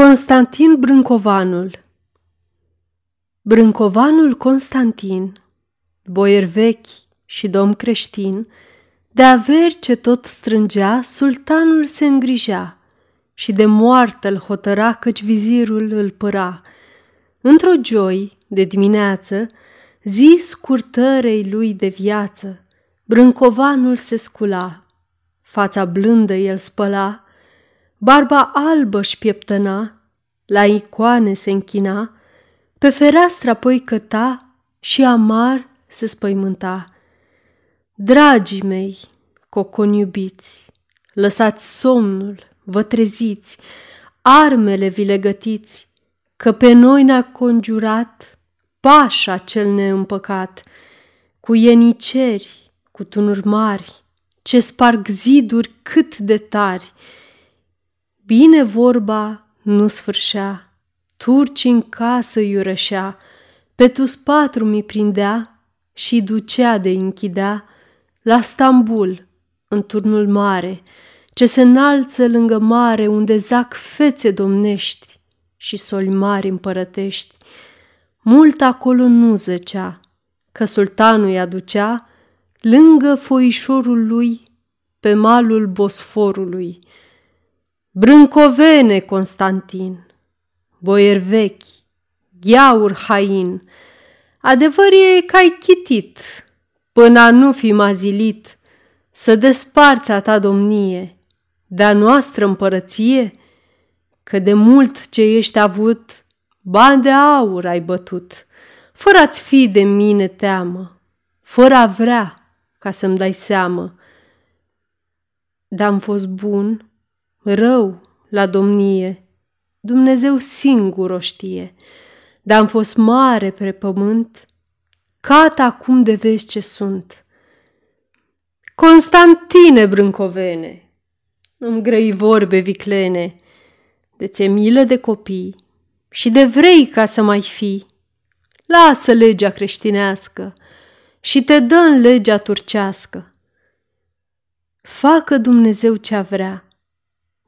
Constantin Brâncovanul Brâncovanul Constantin, boier vechi și domn creștin, de averi ce tot strângea, sultanul se îngrijea și de moarte îl hotăra căci vizirul îl păra. Într-o joi, de dimineață, zi scurtărei lui de viață, Brâncovanul se scula, fața blândă el spăla, barba albă-și pieptăna, la icoane se închina, pe fereastră apoi căta și amar se spăimânta. Dragii mei, coconi iubiți, lăsați somnul, vă treziți, armele vi le gătiți, că pe noi ne-a conjurat pașa cel neîmpăcat, cu ieniceri, cu tunuri mari, ce sparg ziduri cât de tari, Bine vorba nu sfârșea, turci în casă iurășea, pe tus patru mi prindea și ducea de închidea la Stambul, în turnul mare, ce se înalță lângă mare, unde zac fețe domnești și soli mari împărătești. Mult acolo nu zăcea, că sultanul i aducea lângă foișorul lui, pe malul Bosforului, Brâncovene Constantin, boier vechi, gheaur hain, adevăr e că ai chitit, până a nu fi mazilit, să desparți a ta domnie, de-a noastră împărăție, că de mult ce ești avut, bani de aur ai bătut, fără a-ți fi de mine teamă, fără a vrea ca să-mi dai seamă. Dar am fost bun, rău la domnie, Dumnezeu singur o știe, dar am fost mare pe pământ, cata acum de vezi ce sunt. Constantine Brâncovene, îmi grăi vorbe viclene, de ți milă de copii și de vrei ca să mai fi. Lasă legea creștinească și te dă în legea turcească. Facă Dumnezeu ce vrea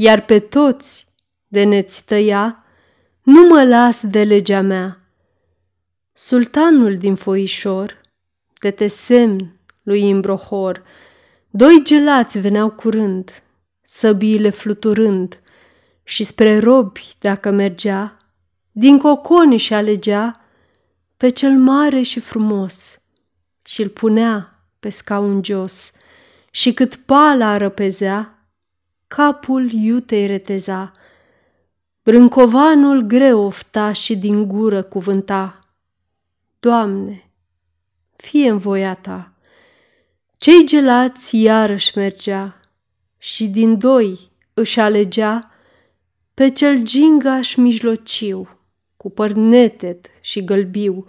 iar pe toți de neți tăia, nu mă las de legea mea. Sultanul din foișor, de te semn lui Imbrohor, doi gelați veneau curând, săbiile fluturând, și spre robi, dacă mergea, din coconi și alegea pe cel mare și frumos și îl punea pe scaun jos și cât pala răpezea, capul iutei reteza. Brâncovanul greu ofta și din gură cuvânta. Doamne, fie în voia ta. Cei gelați iarăși mergea și din doi își alegea pe cel gingaș mijlociu, cu păr neted și gălbiu,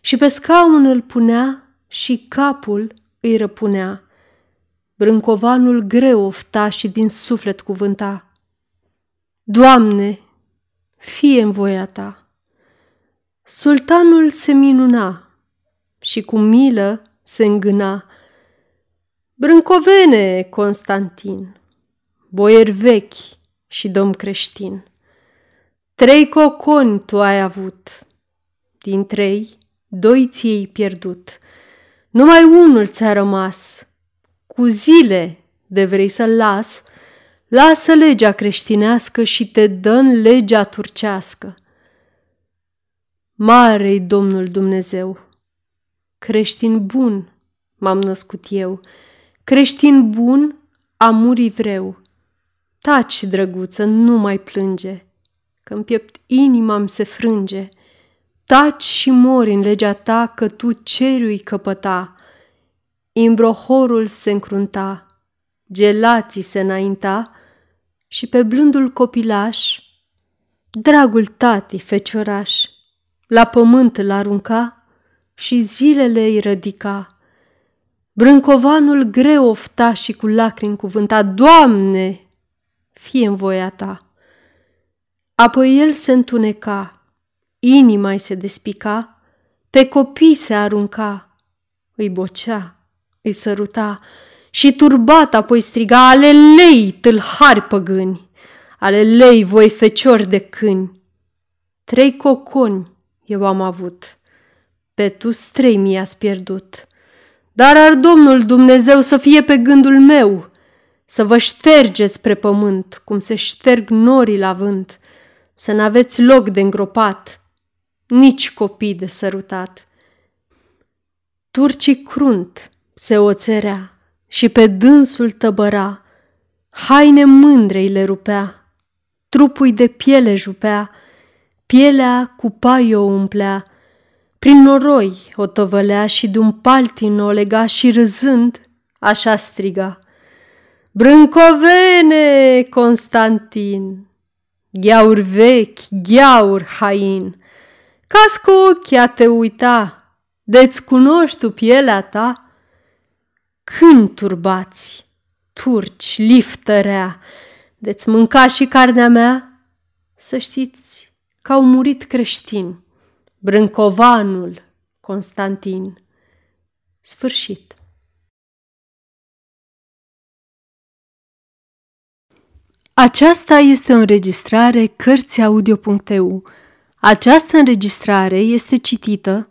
și pe scaun îl punea și capul îi răpunea. Brâncovanul greu ofta și din suflet cuvânta. Doamne, fie în voia ta! Sultanul se minuna și cu milă se îngâna. Brâncovene, Constantin, boier vechi și domn creștin, trei coconi tu ai avut, din trei, doi ți-ai pierdut, numai unul ți-a rămas – cu zile de vrei să-l las, lasă legea creștinească și te dă în legea turcească. Mare-i Domnul Dumnezeu, creștin bun m-am născut eu, creștin bun am murit vreu. Taci, drăguță, nu mai plânge, că-mi piept inima se frânge. Taci și mori în legea ta că tu cerui căpăta, Imbrohorul se încrunta, gelații se înainta și pe blândul copilaș, dragul tati fecioraș, la pământ îl arunca și zilele îi rădica. Brâncovanul greu ofta și cu lacrimi cuvânta, Doamne, fie în voia ta. Apoi el se întuneca, inima se despica, pe copii se arunca, îi bocea îi săruta și turbat apoi striga, Alelei, tâlhari păgâni! ale lei voi feciori de câini. Trei coconi eu am avut, pe tu trei mi-ați pierdut. Dar ar Domnul Dumnezeu să fie pe gândul meu, să vă ștergeți spre pământ, cum se șterg norii la vânt, să n-aveți loc de îngropat, nici copii de sărutat. Turcii crunt se oțerea și pe dânsul tăbăra, haine mândrei le rupea, trupul de piele jupea, pielea cu pai o umplea, prin noroi o tăvălea și de un paltin o lega și râzând așa striga. Brâncovene, Constantin, gheaur vechi, gheaur hain, Cas cu ochii a te uita, de-ți cunoști tu pielea ta? Când turbați, turci, liftărea, de-ți mânca și carnea mea? Să știți că au murit creștini, Brâncovanul Constantin. Sfârșit. Aceasta este o înregistrare Cărțiaudio.eu. Această înregistrare este citită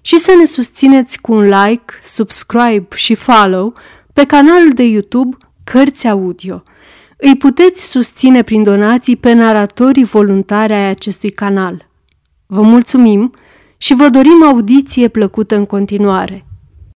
și să ne susțineți cu un like, subscribe și follow pe canalul de YouTube Cărți Audio. Îi puteți susține prin donații pe naratorii voluntari ai acestui canal. Vă mulțumim și vă dorim audiție plăcută în continuare.